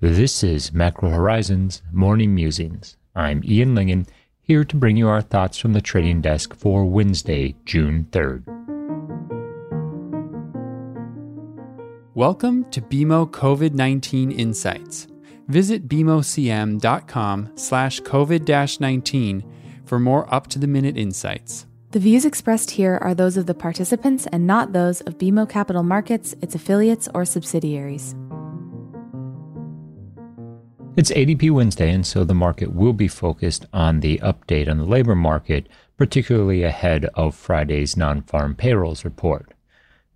This is Macro Horizons Morning Musings. I'm Ian Lyngen, here to bring you our thoughts from the trading desk for Wednesday, June 3rd. Welcome to BMO COVID-19 Insights. Visit bmocm.com slash COVID-19 for more up-to-the-minute insights. The views expressed here are those of the participants and not those of BMO Capital Markets, its affiliates, or subsidiaries. It's ADP Wednesday, and so the market will be focused on the update on the labor market, particularly ahead of Friday's non farm payrolls report.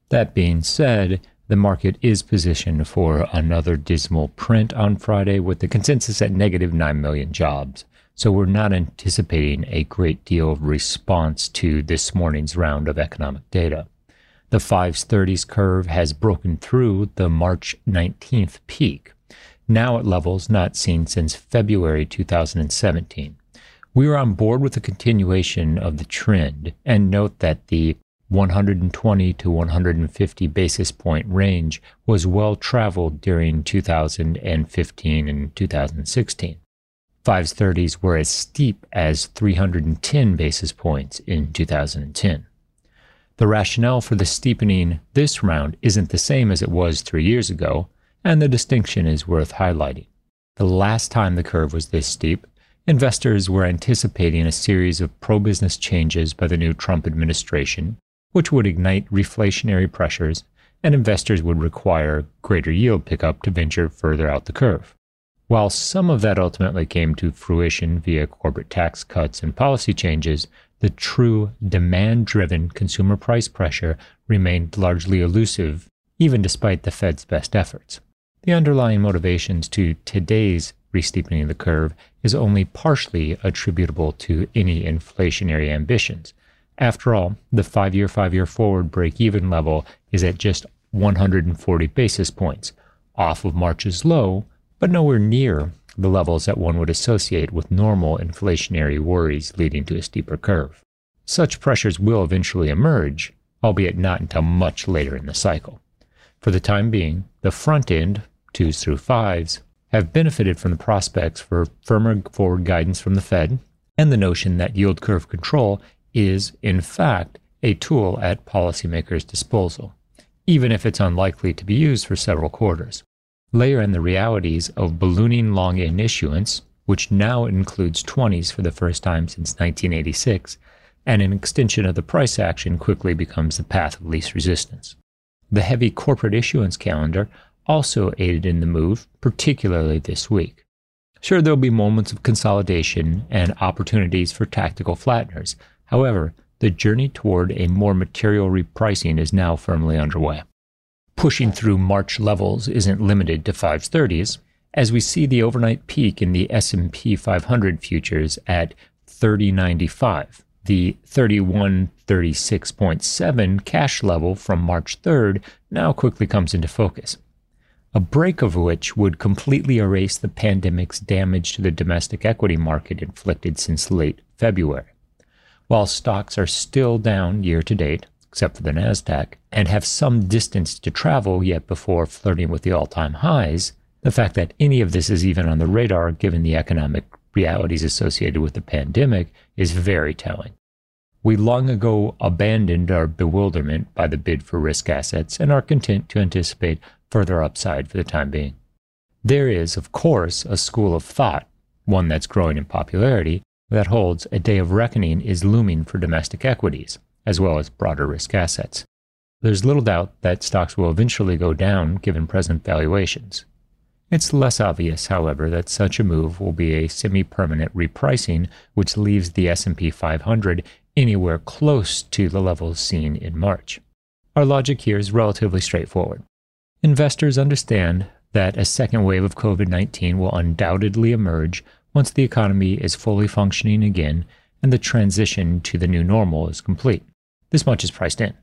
That being said, the market is positioned for another dismal print on Friday with the consensus at negative 9 million jobs. So we're not anticipating a great deal of response to this morning's round of economic data. The 530s curve has broken through the March 19th peak now at levels not seen since February 2017. We are on board with the continuation of the trend and note that the 120 to 150 basis point range was well traveled during 2015 and 2016. 530s were as steep as 310 basis points in 2010. The rationale for the steepening this round isn't the same as it was three years ago, and the distinction is worth highlighting. The last time the curve was this steep, investors were anticipating a series of pro business changes by the new Trump administration, which would ignite reflationary pressures, and investors would require greater yield pickup to venture further out the curve. While some of that ultimately came to fruition via corporate tax cuts and policy changes, the true demand driven consumer price pressure remained largely elusive, even despite the Fed's best efforts. The underlying motivations to today's resteepening of the curve is only partially attributable to any inflationary ambitions. After all, the five year, five year forward break even level is at just 140 basis points, off of March's low, but nowhere near the levels that one would associate with normal inflationary worries leading to a steeper curve. Such pressures will eventually emerge, albeit not until much later in the cycle. For the time being, the front end twos through fives, have benefited from the prospects for firmer forward guidance from the Fed and the notion that yield curve control is, in fact, a tool at policymakers' disposal, even if it's unlikely to be used for several quarters. Layer in the realities of ballooning long end issuance, which now includes 20s for the first time since 1986, and an extension of the price action quickly becomes the path of least resistance. The heavy corporate issuance calendar also aided in the move, particularly this week. Sure, there'll be moments of consolidation and opportunities for tactical flatteners. However, the journey toward a more material repricing is now firmly underway. Pushing through March levels isn't limited to 530s, as we see the overnight peak in the S&P 500 futures at 3095. The 3136.7 cash level from March 3rd now quickly comes into focus a break of which would completely erase the pandemic's damage to the domestic equity market inflicted since late February. While stocks are still down year to date, except for the NASDAQ, and have some distance to travel yet before flirting with the all time highs, the fact that any of this is even on the radar given the economic realities associated with the pandemic is very telling. We long ago abandoned our bewilderment by the bid for risk assets and are content to anticipate further upside for the time being. There is, of course, a school of thought, one that's growing in popularity, that holds a day of reckoning is looming for domestic equities, as well as broader risk assets. There's little doubt that stocks will eventually go down given present valuations. It's less obvious, however, that such a move will be a semi-permanent repricing which leaves the S&P 500 anywhere close to the levels seen in March. Our logic here is relatively straightforward. Investors understand that a second wave of COVID 19 will undoubtedly emerge once the economy is fully functioning again and the transition to the new normal is complete. This much is priced in.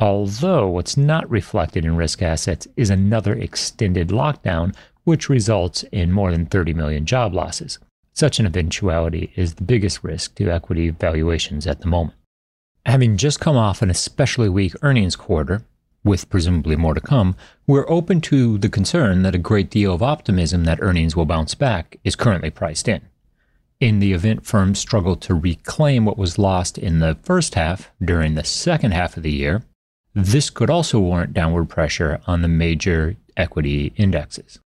Although what's not reflected in risk assets is another extended lockdown, which results in more than 30 million job losses. Such an eventuality is the biggest risk to equity valuations at the moment. Having just come off an especially weak earnings quarter, with presumably more to come, we're open to the concern that a great deal of optimism that earnings will bounce back is currently priced in. In the event firms struggle to reclaim what was lost in the first half during the second half of the year, this could also warrant downward pressure on the major equity indexes.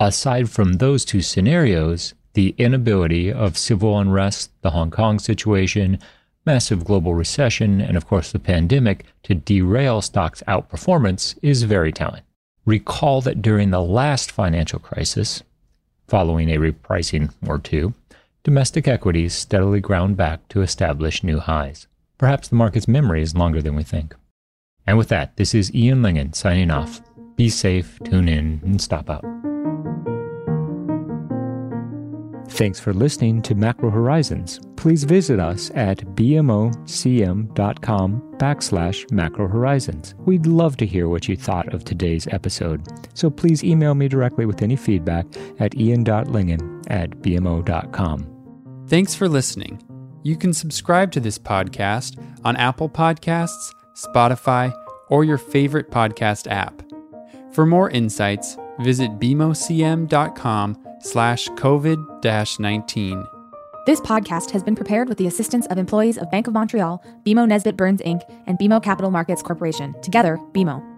Aside from those two scenarios, the inability of civil unrest, the Hong Kong situation, massive global recession, and of course the pandemic to derail stocks' outperformance is very telling. Recall that during the last financial crisis, following a repricing or two, domestic equities steadily ground back to establish new highs. Perhaps the market's memory is longer than we think. And with that, this is Ian Lyngen signing off. Be safe, tune in, and stop out. Thanks for listening to Macro Horizons. Please visit us at bmocm.com backslash macro horizons. We'd love to hear what you thought of today's episode. So please email me directly with any feedback at ian.lyngen at bmo.com. Thanks for listening. You can subscribe to this podcast on Apple Podcasts, Spotify, or your favorite podcast app. For more insights, visit bmocm.com slash COVID-19. This podcast has been prepared with the assistance of employees of Bank of Montreal, BMO Nesbitt Burns Inc., and BMO Capital Markets Corporation, together, BMO.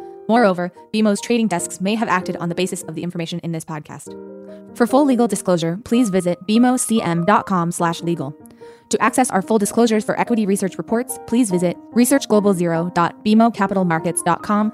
Moreover, BMO's trading desks may have acted on the basis of the information in this podcast. For full legal disclosure, please visit bmocm.com/legal. To access our full disclosures for equity research reports, please visit researchglobalzero.bmocapitalmarkets.com